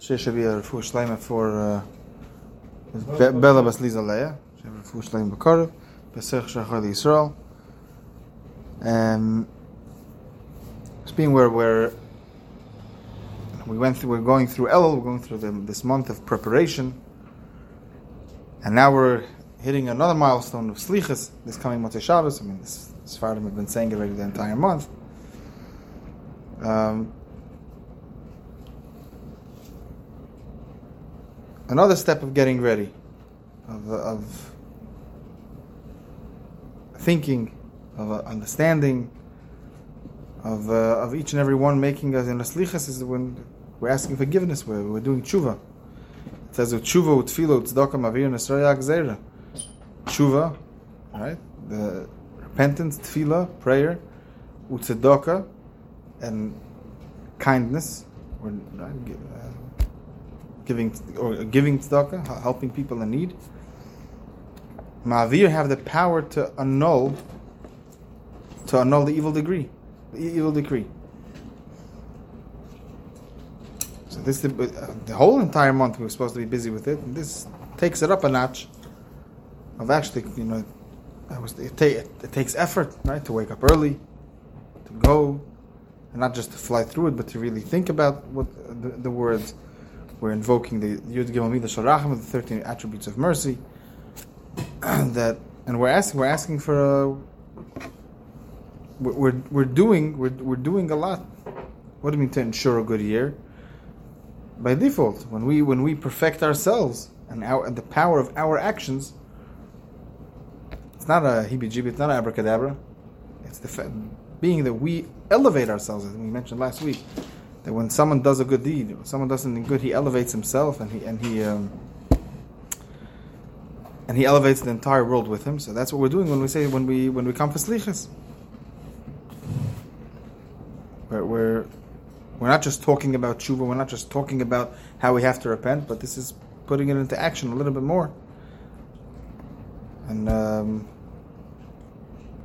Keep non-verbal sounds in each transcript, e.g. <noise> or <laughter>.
Shir should be a refu shleima for uh, Bella Bas Liza Leia. Refu shleima b'korev. Besech Shachar Yisrael. Um, it's being where we're we went through, we're going through Elul, we're going through the, this month of preparation, and now we're hitting another milestone of Slichas this coming Motzei Shabbos. I mean, this Sfardim have been saying it already the entire month. Um, another step of getting ready, of, of thinking, of uh, understanding, of, uh, of each and every one making us in a slichas is when we're asking forgiveness, we're, we're doing tshuva. It says, tshuva utfilo tzedakah mavir nesraya gzeira. Tshuva, right? The repentance, tefillah, prayer, utzedakah, and kindness, or uh, giving or giving tzedakah, helping people in need. Ma'avir have the power to annul to annul the evil decree, the evil decree. So this the, uh, the whole entire month we were supposed to be busy with it. And this takes it up a notch. Of actually, you know, was, it, ta- it, takes effort, right, to wake up early, to go, and not just to fly through it, but to really think about what the, the words. We're invoking the Yud Gimel Midos HaRachamim, the thirteen attributes of mercy. <clears throat> that, and we're asking, we're asking for a. We're, we're doing we're, we're doing a lot. What do you mean to ensure a good year? By default, when we when we perfect ourselves and our and the power of our actions, it's not a heebie-jeebie, it's not an abracadabra. It's the being that we elevate ourselves, as we mentioned last week. That when someone does a good deed, when someone does something good, he elevates himself and he and he um, and he elevates the entire world with him. So that's what we're doing when we say when we when we come for slichas. We're, we're we're not just talking about tshuva. We're not just talking about how we have to repent, but this is putting it into action a little bit more. And um,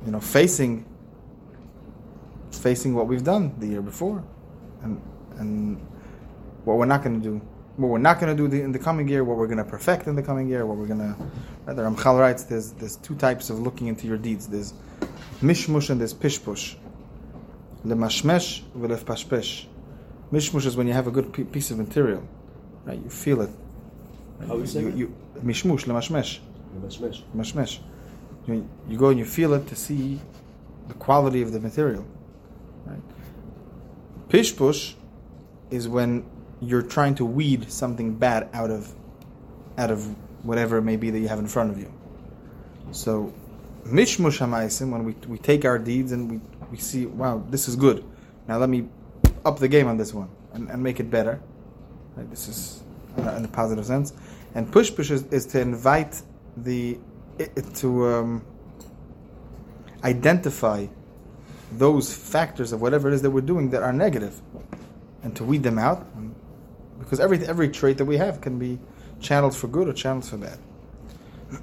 you know, facing facing what we've done the year before, and and what we're not going to do, what we're not going to do the, in the coming year, what we're going to perfect in the coming year, what we're going to. Rather, Ramchal writes there's there's two types of looking into your deeds. There's mishmush and there's pishpush. Lemashmesh v'lefpashpesh. Mishmush is when you have a good piece of material, right? You feel it. How you say you, you, mishmush lemashmesh. Mashmesh. Mashmesh. You, you go and you feel it to see the quality of the material. Right? Pishpush is when you're trying to weed something bad out of out of whatever it may be that you have in front of you. So mishmush hamaisim when we we take our deeds and we, we see wow this is good. Now let me up the game on this one and, and make it better. Right? This is in a, positive sense. And pishpush is, is to invite the it- to um, identify those factors of whatever it is that we're doing that are negative, and to weed them out, because every every trait that we have can be channeled for good or channeled for bad.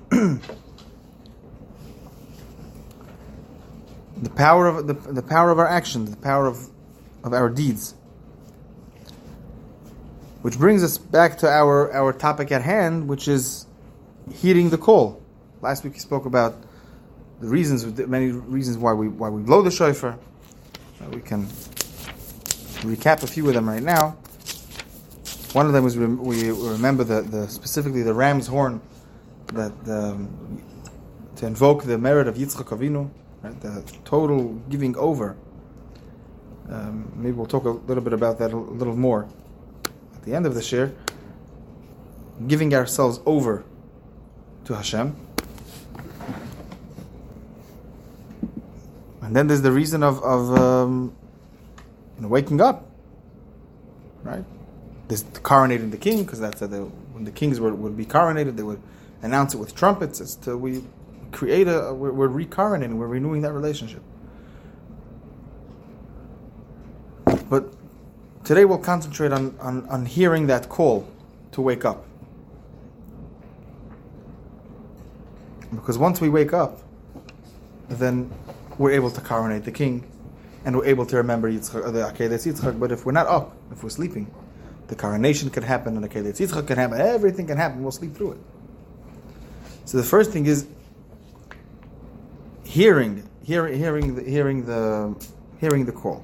<clears throat> the power of the, the power of our actions, the power of of our deeds. Which brings us back to our, our topic at hand, which is heeding the call. Last week we spoke about the reasons, many reasons why we why we blow the shofar. Uh, we can recap a few of them right now. One of them is we remember the, the specifically the ram's horn that um, to invoke the merit of Yitzchak Avinu, right? the total giving over. Um, maybe we'll talk a little bit about that a little more at the end of the share. Giving ourselves over to Hashem. And then there's the reason of, of um, you know, waking up, right? This coronating the king, because that's the, when the kings were, would be coronated, they would announce it with trumpets. As to we create a, we're, we're recoronating, we're renewing that relationship. But today we'll concentrate on, on, on hearing that call to wake up. Because once we wake up, then we're able to coronate the king, and we're able to remember Yitzchak, the Akedah Yitzchak. But if we're not up, if we're sleeping, The coronation can happen, and the Kelet Yitzchak can happen. Everything can happen. We'll sleep through it. So the first thing is hearing, hearing, hearing, the, hearing the, hearing the call.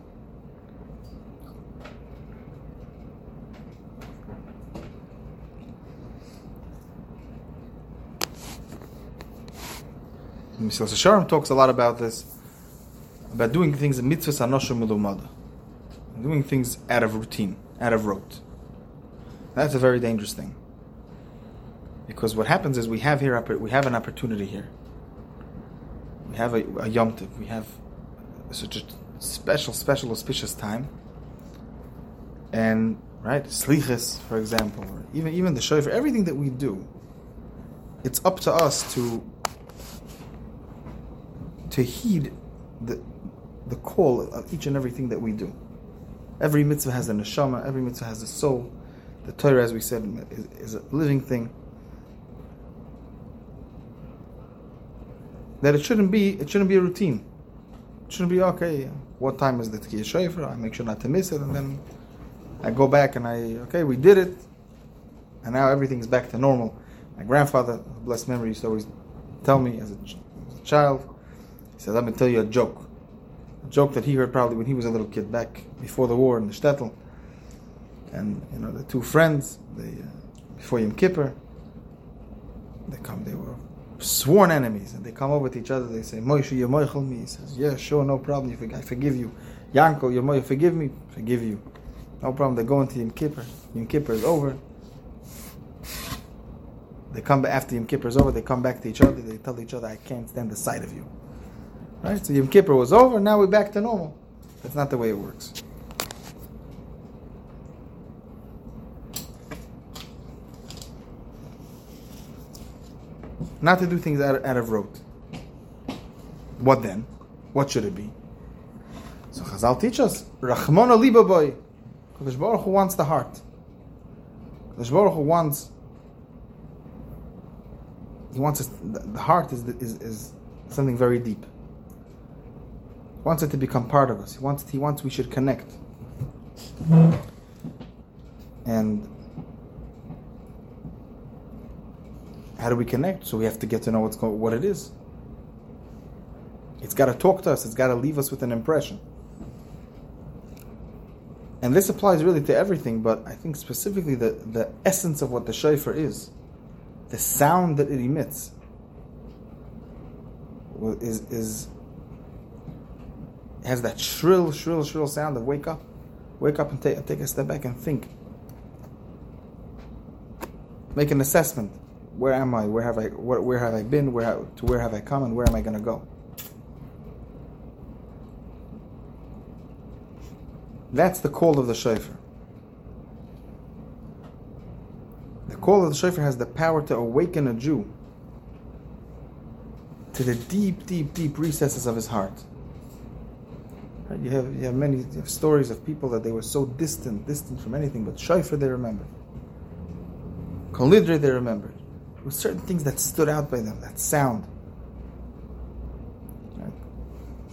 Mesilas Yesharim talks a lot about this, about doing things in mitzvahs anosha mulumada, doing things out of routine, out of rote. That's a very dangerous thing. Because what happens is we have here we have an opportunity here. We have a, a Yom Tov, we have such a special, special, auspicious time. And right, slichas, for example, or even even the shofar, everything that we do, it's up to us to to heed the the call of each and everything that we do. Every mitzvah has a neshama, every mitzvah has a soul. The Torah, as we said, is, is a living thing. That it shouldn't be, it shouldn't be a routine. It shouldn't be okay. What time is the Tkiyah Shofar? I make sure not to miss it, and then I go back and I okay, we did it, and now everything's back to normal. My grandfather, blessed memory, used to always tell me as a, as a child, he says, "Let me tell you a joke." Joke that he heard probably when he was a little kid back before the war in the shtetl. And you know the two friends, they uh, before Yom Kippur, they come. They were sworn enemies, and they come over to each other. They say, "Moshe, you moichel me." He says, "Yeah, sure, no problem. I forgive you." Yanko, you moichel, forgive me, forgive you. No problem. They go into Yom Kippur. Yom Kippur is over. They come after Yom Kippur is over. They come back to each other. They tell each other, "I can't stand the sight of you." Right? So Yom Kippur was over, now we're back to normal. That's not the way it works. Not to do things out of, out of rote. What then? What should it be? So Chazal teach us, Rachmona liba boy. Baruch Hu wants the heart. Kadosh Baruch Hu wants. He wants us. The heart is, is, is something very deep wants it to become part of us. He wants he wants we should connect. And how do we connect? So we have to get to know what's what it is. It's got to talk to us. It's got to leave us with an impression. And this applies really to everything, but I think specifically the, the essence of what the shofar is, the sound that it emits, is is has that shrill, shrill, shrill sound of wake up, wake up and take, take a step back and think. Make an assessment. Where am I? Where have I? Where, where have I been? Where to where have I come? And where am I going to go? That's the call of the shofar. The call of the shofar has the power to awaken a Jew to the deep, deep, deep recesses of his heart. You have you have many you have stories of people that they were so distant, distant from anything, but shofar they remembered. Kol they remembered. There were certain things that stood out by them, that sound.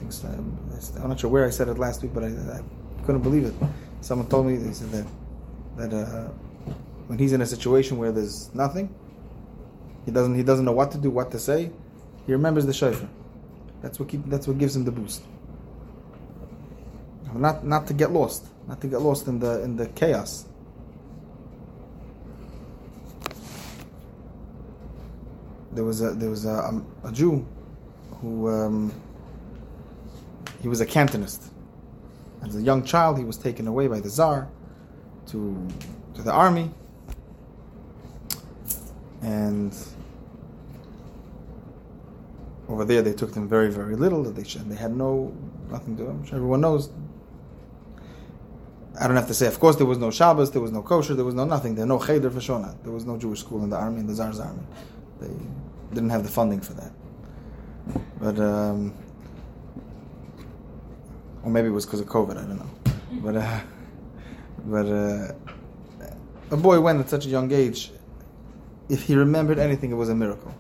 I'm not sure where I said it last week, but I, I couldn't believe it. Someone told me they said that that uh, when he's in a situation where there's nothing, he doesn't he doesn't know what to do, what to say. He remembers the shofar. That's what keep, that's what gives him the boost not not to get lost, not to get lost in the in the chaos. There was a there was a, um, a Jew who um, he was a Cantonist. As a young child, he was taken away by the Tsar to to the army, and over there they took them very very little. They they had no nothing to them. Everyone knows I don't have to say, of course, there was no Shabbos, there was no kosher, there was no nothing. There was no cheder for Shona. There was no Jewish school in the army, in the Tsar's army. They didn't have the funding for that. But, um, or maybe it was because of COVID, I don't know. But, uh, but uh, a boy went at such a young age. If he remembered anything, it was a miracle.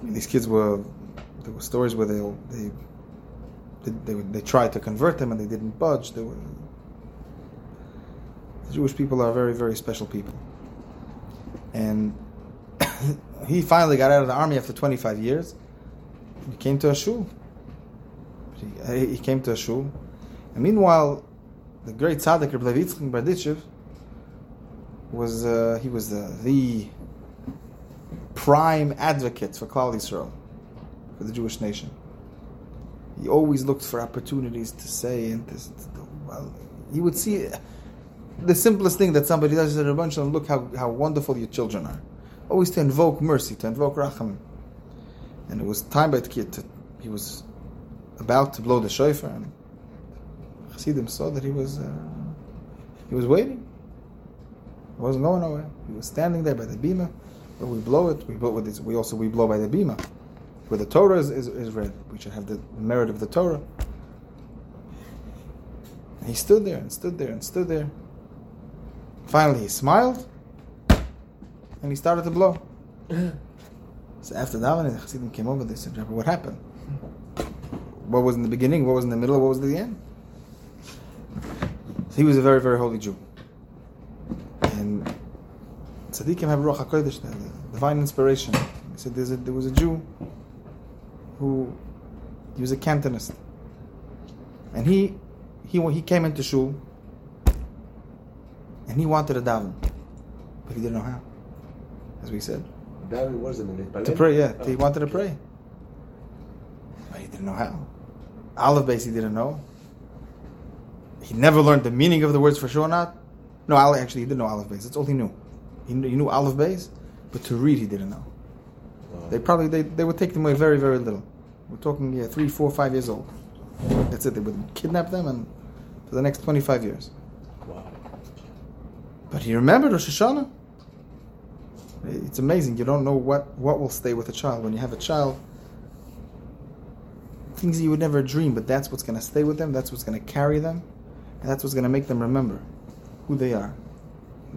I mean, these kids were, there were stories where they, they they, they, they, tried to convert them and they didn't budge. They were The Jewish people are very, very special people. And <coughs> he finally got out of the army after 25 years. He came to a shul. He, he came to a shul. And meanwhile, the great tzaddik Reb Levi Yitzchak Berditchev was uh, he was uh, the prime advocate for Klal Yisrael, for the Jewish nation. He always looked for opportunities to say and to, to well, he would see the simplest thing that somebody does is a bunch of look how, how wonderful your children are. Always to invoke mercy, to invoke racham. And it was time by the kid to, he was about to blow the shofar and Chassidim saw that he was uh, he was waiting. He wasn't going nowhere. He was standing there by the bima. Where we blow it, we blow with this. We also we blow by the bima, where the Torah is, is, is read. We should have the merit of the Torah. And he stood there and stood there and stood there. Finally, he smiled, and he started to blow. <laughs> so after that, when the Chassidim came over. They said, "Rabbi, what happened? What was in the beginning? What was in the middle? What was the end?" So he was a very, very holy Jew. And tzaddikim have Ruach HaKodesh, the divine inspiration. He said a, there was a Jew who, he was a Cantonist. And he, he, he came into shul, and he wanted to daven, but he didn't know how, as we said. Daven wasn't in it. To pray, yeah. Oh, he wanted to pray. But he didn't know how. Aleph Beis he didn't know. He never learned the meaning of the words for sure not. No, actually he didn't know Aleph Beis. That's all he knew. He knew, he knew Aleph Beis, but to read he didn't know. Wow. They probably they, they would take them away very very little. We're talking yeah, three, four, five years old. That's it. They would kidnap them and for the next twenty five years. Wow. But he remembered Rosh Hashanah. It's amazing. You don't know what, what will stay with a child. When you have a child, things you would never dream, but that's what's going to stay with them. That's what's going to carry them. And that's what's going to make them remember who they are.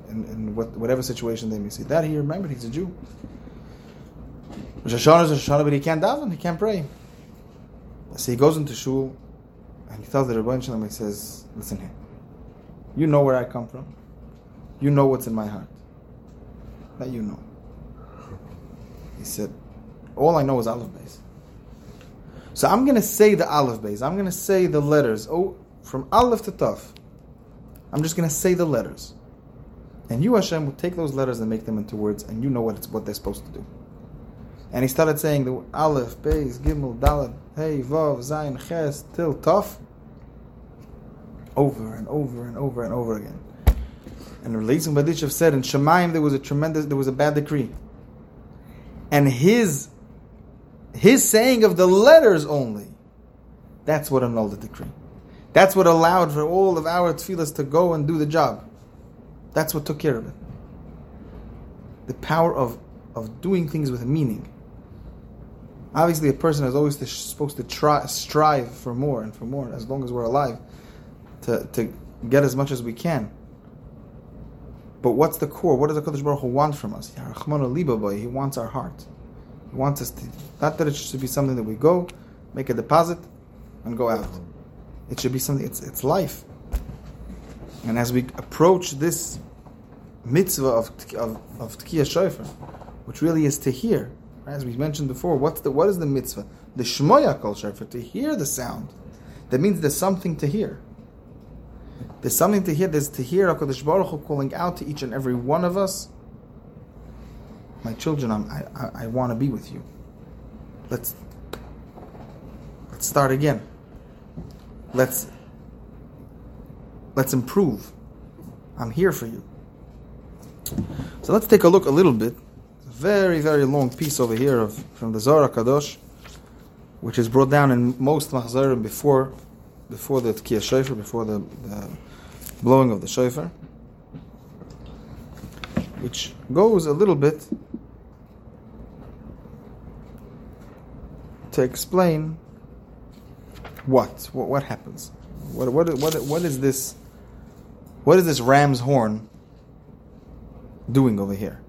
and, in what, whatever situation they may see. That he remembered. He's a Jew. Rosh Hashanah is Rosh Hashanah, but he can't daven. He can't pray. So he goes into shul and he tells the Rebbe Shalom, he says, listen here. You know where I come from. You know what's in my heart. That you know. He said, All I know is Aleph Beis. So I'm going to say the Aleph Beis. I'm going to say the letters. Oh, from Aleph to Taf. I'm just going to say the letters. And you, Hashem, will take those letters and make them into words, and you know what, it's, what they're supposed to do. And he started saying the Aleph, Beis, Gimel, Dalet, Hey, Vav, Zayin, Ches, Til, Taf. Over and over and over and over again. And Relazim Badishev said in Shemaim there was a tremendous, there was a bad decree. And his, his saying of the letters only, that's what annulled the decree. That's what allowed for all of our tefillahs to go and do the job. That's what took care of it. The power of, of doing things with meaning. Obviously, a person is always supposed to try, strive for more and for more as long as we're alive to, to get as much as we can. But what's the core? What does the Kodesh Baruch Hu want from us? He wants our heart. He wants us to, not that it should be something that we go, make a deposit, and go out. It should be something, it's, it's life. And as we approach this mitzvah of, of, of Tkiyah Shofar, which really is to hear, as we mentioned before, what's the, what is the mitzvah? The Shmoya Kol Shofar, to hear the sound. That means there's something to hear. There's something to hear. There's to hear HaKadosh Baruch Hu calling out to each and every one of us, my children, I'm, I, I, I want to be with you. Let's, let's start again. Let's, let's improve. I'm here for you. So let's take a look a little bit. Very, very long piece over here of from the Zohar Kadosh, which is brought down in most Machzorim before before the Tkiyah Shofar, before the, the blowing of the Shofar, which goes a little bit to explain what what, what happens, what, what what what is this, what is this ram's horn doing over here?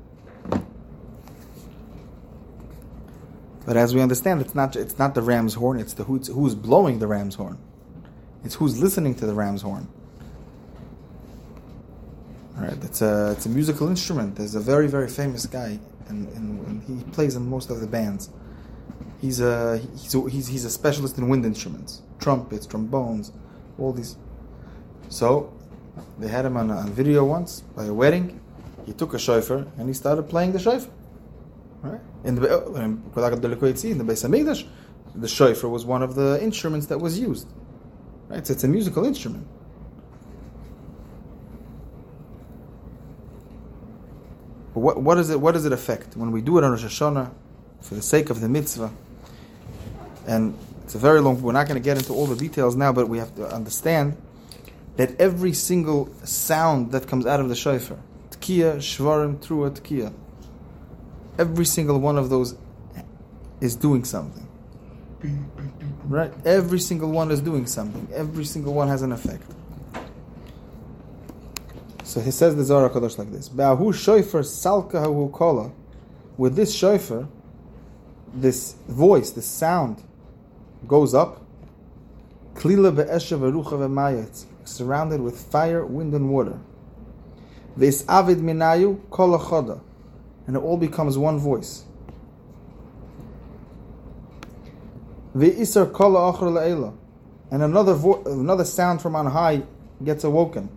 But as we understand, it's not it's not the ram's horn; it's the who's, who's blowing the ram's horn. It's who's listening to the ram's horn. All right, it's a it's a musical instrument. There's a very very famous guy, and, and, he plays in most of the bands. He's a he's a, he's he's a specialist in wind instruments, trumpets, trombones, all these. So they had him on, on video once by a wedding. He took a shofar and he started playing the shofar. Right in the oh, in the Beis Hamikdash, the shofar was one of the instruments that was used. Right, so it's a musical instrument. But what, what, is it, what does it affect? When we do it on Rosh Hashanah, for the sake of the mitzvah, and it's a very long, we're not going to get into all the details now, but we have to understand that every single sound that comes out of the shofar, tkiya, shvarim, trua, tkiya, every single one of those is doing something. Right? Every single one is doing something. Every single one has an effect. So he says the Zohar Kadosh like this: "Ba'hu shofar salka hu kola." With this shofar, this voice, this sound, goes up. Klila be'esha v'rucha v'mayetz, surrounded with fire, wind, and water. This avid minayu kol choda, and it all becomes one voice. And another vo- another sound from on high gets awoken.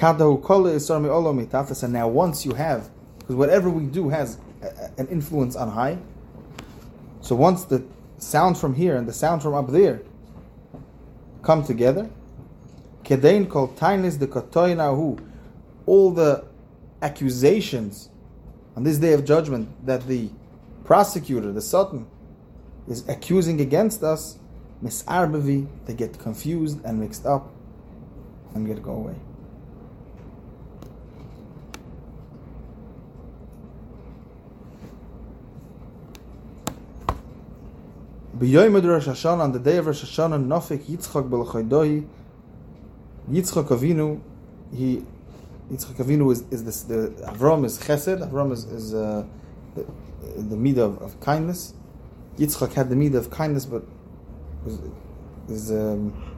And now once you have, because whatever we do has an influence on high. So once the sound from here and the sound from up there come together, kedain kol tainis de katoinahu, all the accusations on this day of judgment that the prosecutor, the sultan, is accusing against us, misarbavi, they get confused and mixed up and get go away. B'yoyim Rosh Hashanah, on the day of Rosh Hashanah, Nofik Yitzchak Belchaydohi, Yitzchak Avinu, he, Yitzchak Avinu is, is this, the, Avram is Chesed, Avram is, is uh, the, the midah of, of kindness. Yitzchak had the midah of kindness, but is, um,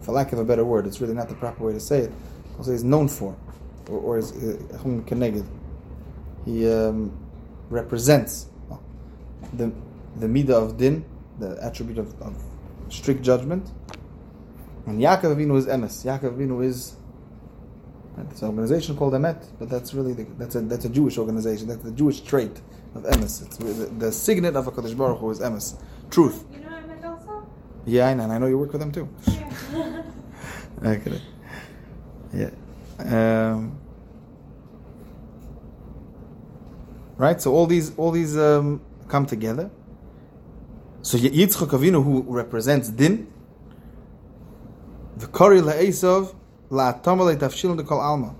for lack of a better word, it's really not the proper way to say it. Also, is known for, or, or is uh, Keneged. He um, represents the the midah of din, the attribute of, of strict judgment. And Yaakov Avinu is emes. Yaakov Avinu is it's an organization called Emet, but that's really the, that's a that's a Jewish organization. That's the Jewish trait of emes. It's the, the signet of a Kadosh Baruch Hu is emes, truth. You know Emet also? Yeah, I know, and I know you work with them too. Yeah. <laughs> Okay. Yeah. Um, right. So all these all these um, come together. So Yitzchak Avinu, who represents Din, the Kori la'esav la'atamalei tafshilin dekol alma.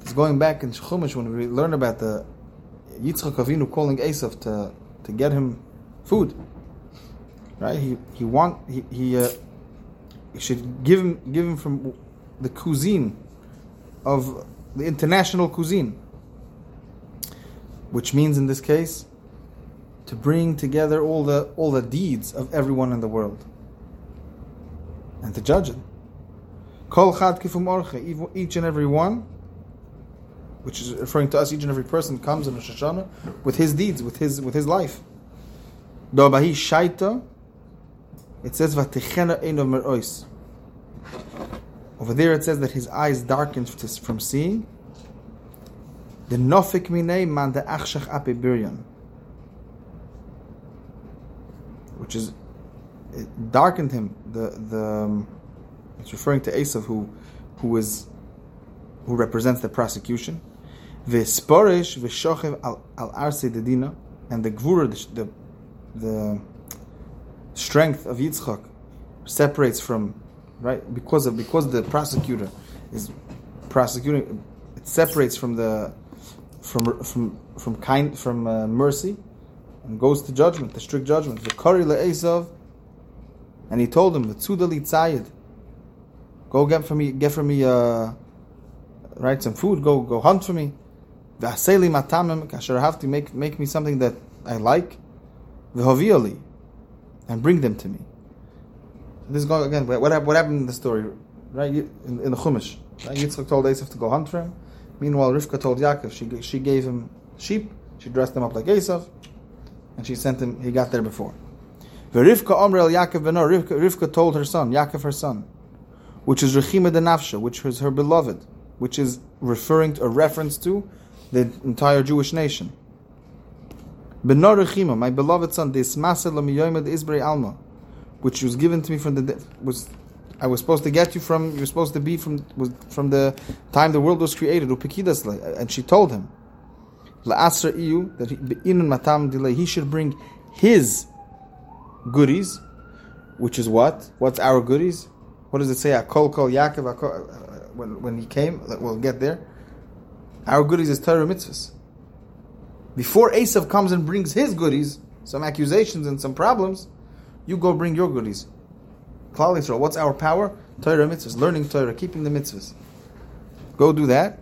It's going back in Chumash when we learn about the Yitzchak Avinu calling Esav to to get him food. Right? He he want he he. Uh, you should give him give him from the cuisine of the international cuisine, which means in this case to bring together all the all the deeds of everyone in the world and to judge it. Kol chad kifum orche, each and every one, which is referring to us, each and every person comes in Rosh Hashanah with his deeds, with his with his life. Dobahi shaita, it says vatichena ein of merois. Over there it says that his eyes darkened from seeing. The nofik minei man de achshach ape biryan. Which is, it darkened him. The, the, um, it's referring to Esav who, who is, who represents the prosecution. V'sporish v'shochev al, arse dedina. And the gvura, the, the, the strength of Yitzchak separates from right because of because the prosecutor is prosecuting it separates from the from from from kind from uh, mercy and goes to judgment the strict judgment the kari le'esav and he told him the tzudali tzayid go get for me get for me uh, right some food go go hunt for me v'aseli matamim kasher have to make make me something that I like v'hovioli and bring them to me. This is going again. What? What happened in the story, right? In, in the Chumash, Right? Yitzchak told Esav to go hunt for him. Meanwhile, Rivka told Yaakov she she gave him sheep. She dressed him up like Esav, and she sent him. He got there before. Rivka Omrel Yaakov Benor. Rivka told her son, Yaakov her son, which is Rechima de Nafsha, which is her beloved, which is referring to a reference to the entire Jewish nation. Benor Rechima, my beloved son, this Masel Miyomed Isbri Alma, which was given to me from the was I was supposed to get you from you were supposed to be from was from the time the world was created. Upikidasle, and she told him, La'asra iyu that inun matam delay he should bring his goodies, which is what? What's our goodies? What does it say? Akol kol Yaakov akol, uh, when when he came. We'll get there. Our goodies is Torah mitzvahs. Before Esav comes and brings his goodies, some accusations and some problems, you go bring your goodies. Klal Yisrael, what's our power? Torah mitzvahs, learning Torah, keeping the mitzvahs. Go do that,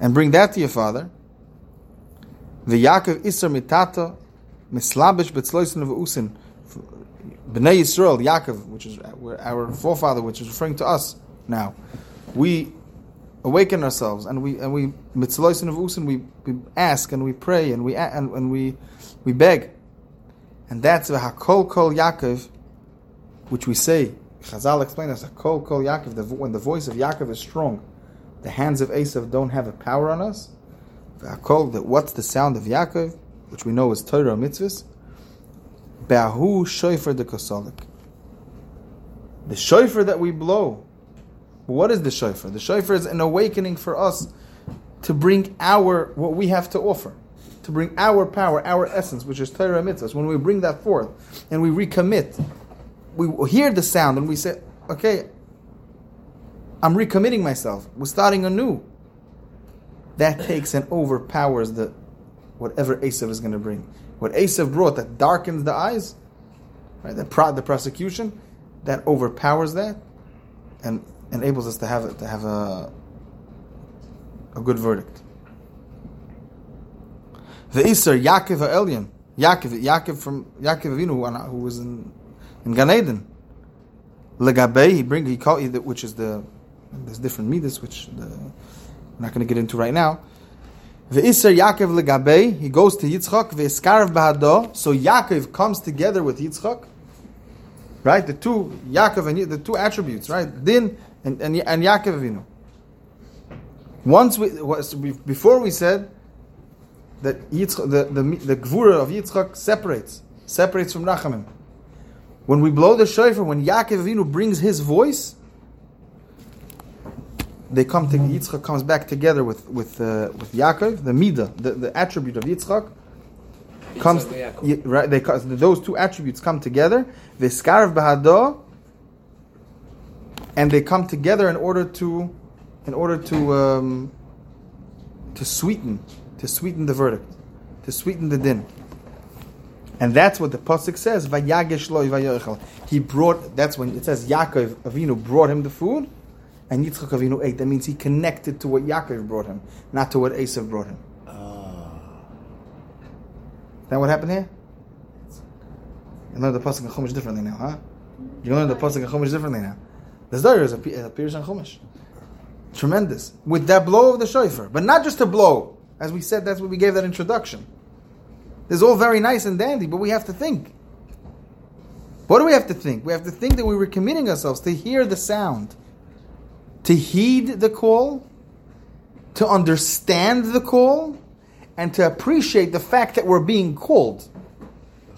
and bring that to your father. The Yaakov Isser mitata mislabish betzloisin usin. Bnei Yisrael, Yaakov, which is our forefather, which is referring to us now. We awaken ourselves and we and we mitzloisin of usin. We, we ask and we pray and we and, and we we beg, and that's the hakol kol Yaakov, which we say. Chazal explained us hakol kol Yaakov. The, when the voice of Yaakov is strong, the hands of Esav don't have a power on us. Hakol. That what's the sound of Yaakov, which we know is Torah mitzvahs. Be'ahu shofar de kosolik. The shofar that we blow. What is the shofar? The shofar is an awakening for us to bring our what we have to offer, to bring our power, our essence, which is Torah mitzvahs. When we bring that forth and we recommit, we hear the sound and we say, "Okay, I'm recommitting myself. We're starting anew." That takes and overpowers the whatever Esav is going to bring. What Esav brought that darkens the eyes, right? The, pro- the prosecution that overpowers that and enables us to have to have a a good verdict. The Isser Yaakov Elyon, Yaakov, Yaakov from Yaakov Avinu, who was in in Gan Eden. Legabe, he bring he called which is the there's different midas which the, I'm not going to get into right now. The Yaakov legabe, he goes to Yitzchak, ve'eskarav bahado, so Yaakov comes together with Yitzchak, right? The two, Yaakov and the two attributes, right? Din and, and, and Yaakov Avinu. Once we, before we said that Yitzchak, the, the, the Gvura of Yitzchak separates, separates from Rachamim. When we blow the shofar, when Yaakov Avinu brings his voice, they come to Yitzchak comes back together with with uh, with Yaakov, the midah, the, the attribute of Yitzchak. Comes right. They those two attributes come together. V'skarav bahado, and they come together in order to, in order to, um, to sweeten, to sweeten the verdict, to sweeten the din. And that's what the pasuk says. Vayagesh lo He brought. That's when it says Yaakov Avinu brought him the food and Yitzchak Avinu ate. That means he connected to what Yaakov brought him, not to what Esav brought him. Uh. Is that what happened here? You learn the pasuk Chumash differently now, huh? You learn the pasuk Chumash differently now. The Zohar is appears in Chumash. Tremendous with that blow of the shofar, but not just a blow. As we said, that's what we gave that introduction. It's all very nice and dandy, but we have to think. What do we have to think? We have to think that we were committing ourselves to hear the sound to heed the call, to understand the call, and to appreciate the fact that we're being called.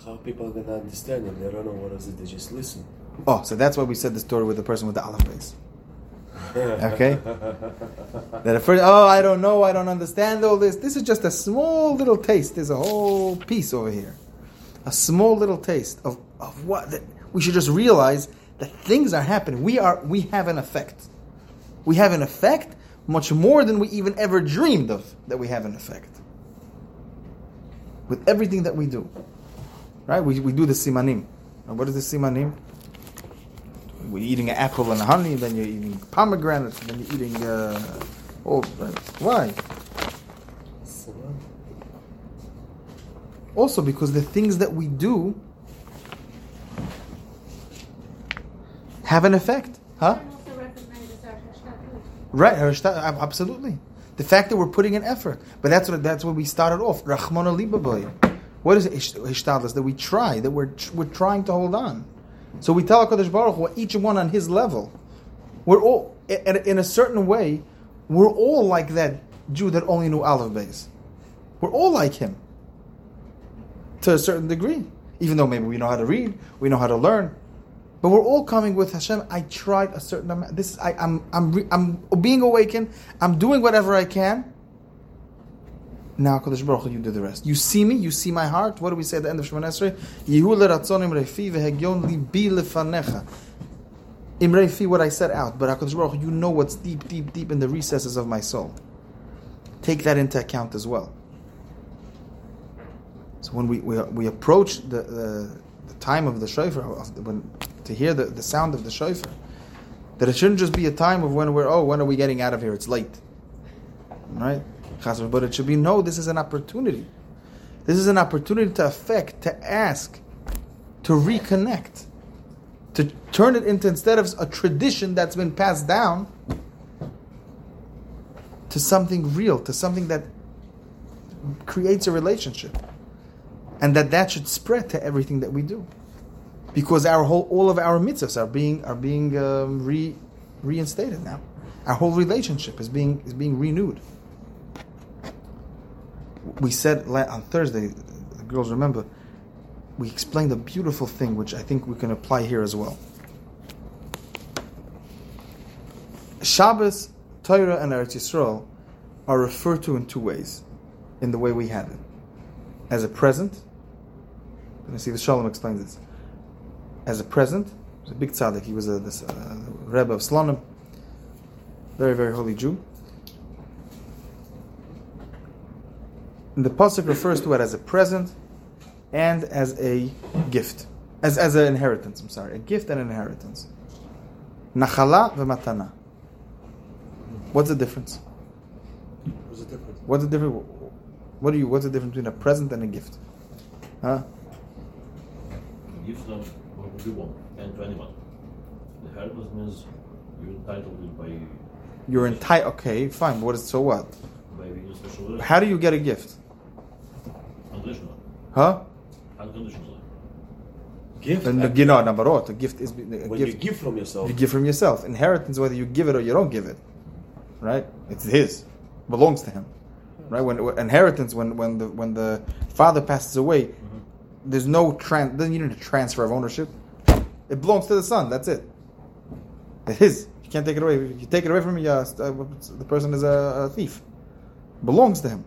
How people are going to understand if they don't know what is it, they just listen. Oh, so that's why we said the story with the person with the Aleph Beis. <laughs> okay? that at first, oh, I don't know, I don't understand all this. This is just a small little taste. There's a whole piece over here. A small little taste of, of what that we should just realize that things are happening. We are we have an effect we have an effect much more than we even ever dreamed of that we have an effect. With everything that we do. Right? We, we do the simanim. And what is the simanim? We're eating an apple and a honey, then you're eating pomegranates, then you're eating. Uh, oh, why? Also, because the things that we do have an effect. Huh? Right, absolutely. The fact that we're putting an effort, but that's what that's what we started off. Rachmana libaboy. What is ish- hishtadlus? That we try, that we're we're trying to hold on. So we tell Hakadosh Baruch Hu, each one on his level. We're all in a certain way. We're all like that Jew that only knew Aleph Beis. We're all like him to a certain degree, even though maybe we know how to read, we know how to learn, but we're all coming with Hashem. I tried a certain amount. This is I, I'm I'm I'm being awakened. I'm doing whatever I can. Now, Kodesh Baruch Hu, you do the rest. You see me. You see my heart. What do we say at the end of Shemoneh Esrei? Yehu leratzonim refi vehegyon libi lefanecha. Imrei fi what I set out, but Hakadosh Baruch you know what's deep, deep, deep in the recesses of my soul. Take that into account as well. So when we we, we approach the, the the time of the shofar, when to hear the, the sound of the shofar, that it shouldn't just be a time of when we're oh when are we getting out of here? It's late, right? But it should be no. This is an opportunity. This is an opportunity to affect, to ask, to reconnect, to turn it into instead of a tradition that's been passed down to something real, to something that creates a relationship, and that that should spread to everything that we do, because our whole all of our mitzvahs are being are being um, re reinstated now. Our whole relationship is being is being renewed. We said on Thursday, the girls remember, we explained a beautiful thing which I think we can apply here as well. Shabbos, Torah, and Eretz Yisrael are referred to in two ways, in the way we have it. As a present, let me see if Shalom explains this. As a present, he was a big tzaddik, he was a this, uh, Rebbe of Slonim, very, very holy Jew. And the pasuk refers to it as a present and as a gift, as as an inheritance. I'm sorry, a gift and an inheritance. Nachala v'matana. What's the difference? What's the difference? What's the difference? What do you? What's the difference between a present and a gift? Huh? Give them what you want and to anyone. The inheritance means you're entitled by You're entitled. Okay, fine. What is so what? by being a special relation. How do you get a gift? Unconditional. Huh? Unconditionally. Gift. And you know, navarot. A gift is a when gift. you give from yourself. You give from yourself. Inheritance, whether you give it or you don't give it, right? It's his, belongs to him, right? When, when inheritance, when when the when the father passes away, mm-hmm. there's no tran. Doesn't need a transfer of ownership. It belongs to the son. That's it. It's. You can't take it away. If you take it away from me, uh, the person is a, a thief. Belongs to him.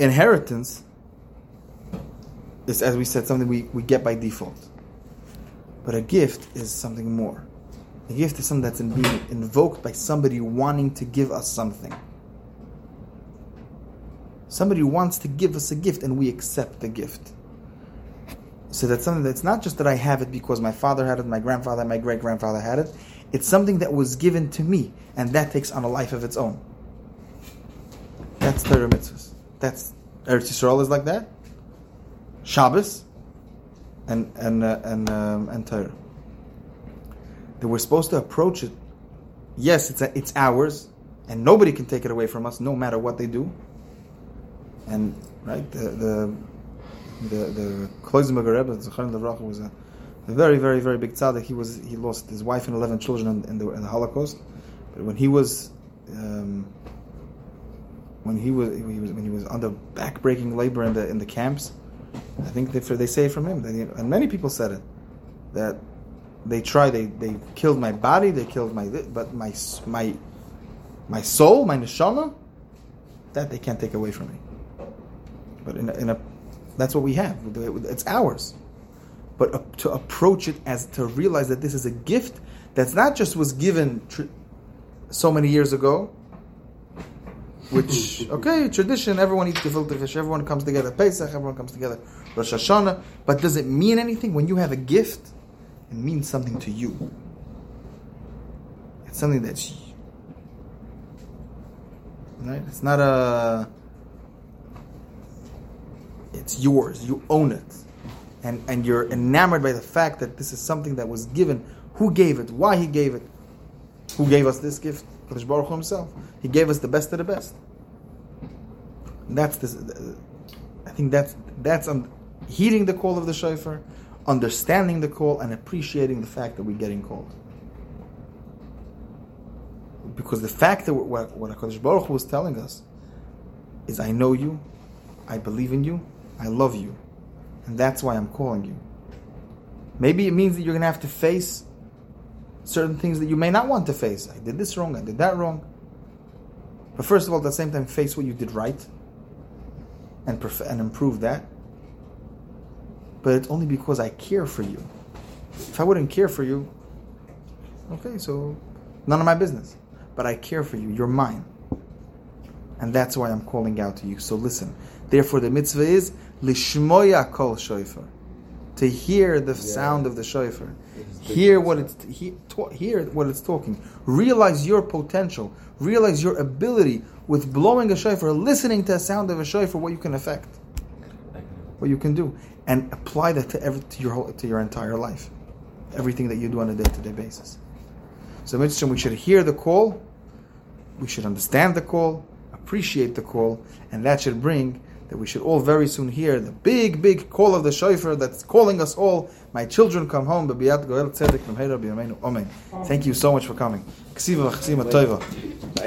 Inheritance is, as we said, something we, we get by default. But a gift is something more. A gift is something that's being invoked by somebody wanting to give us something. Somebody wants to give us a gift and we accept the gift. So that's something that's not just that I have it because my father had it, my grandfather, my great grandfather had it. It's something that was given to me, and that takes on a life of its own. That's Torah mitzvahs. That's Eretz Yisrael is like that. Shabbos, and and uh, and um, and Torah. That we're supposed to approach it. Yes, it's a, it's ours, and nobody can take it away from us, no matter what they do. And right, the the the the Kloisenberger Rebbe, Zechariah Levracha, was a, a very very very big tzaddik. He was he lost his wife and eleven children in, in the in the Holocaust, but when he was um, when he was, he was when he was under backbreaking labor in the in the camps, I think they they say from him, he- and many people said it, that they tried they they killed my body, they killed my but my my my soul, my neshama, that they can't take away from me. But in a, in a that's what we have. It's ours. But to approach it as to realize that this is a gift that's not just was given tr- so many years ago, which <laughs> okay, tradition. Everyone eats gefilte fish. Everyone comes together Pesach. Everyone comes together Rosh Hashanah. But does it mean anything when you have a gift? It means something to you. It's something that's right. It's not a. It's yours. You own it, and and you're enamored by the fact that this is something that was given. Who gave it? Why he gave it? Who gave us this gift? Kadosh Baruch himself. He gave us the best of the best. That's this. I think that's that's um, heeding the call of the shofar, understanding the call, and appreciating the fact that we're getting called. Because the fact that what, what Hakadosh Baruch was telling us is, I know you, I believe in you, I love you, and that's why I'm calling you. Maybe it means that you're going to have to face certain things that you may not want to face. I did this wrong, I did that wrong. But first of all, at the same time, face what you did right and, and improve that. But it's only because I care for you. If I wouldn't care for you, okay, so none of my business. But I care for you. You're mine. And that's why I'm calling out to you. So listen. Therefore, the mitzvah is lishmoya kol shofar, to hear the sound of the shofar, hear what it's he, to, hear what it's talking, realize your potential, realize your ability with blowing a shofar, listening to the sound of a shofar, what you can affect, what you can do, and apply that to every to your whole, to your entire life, everything that you do on a day to day basis. So, mitzvah, we should hear the call, we should understand the call, appreciate the call, and that should bring that we should all very soon hear the big, big call of the shofar that's calling us all. My children come home. Thank you so much for coming.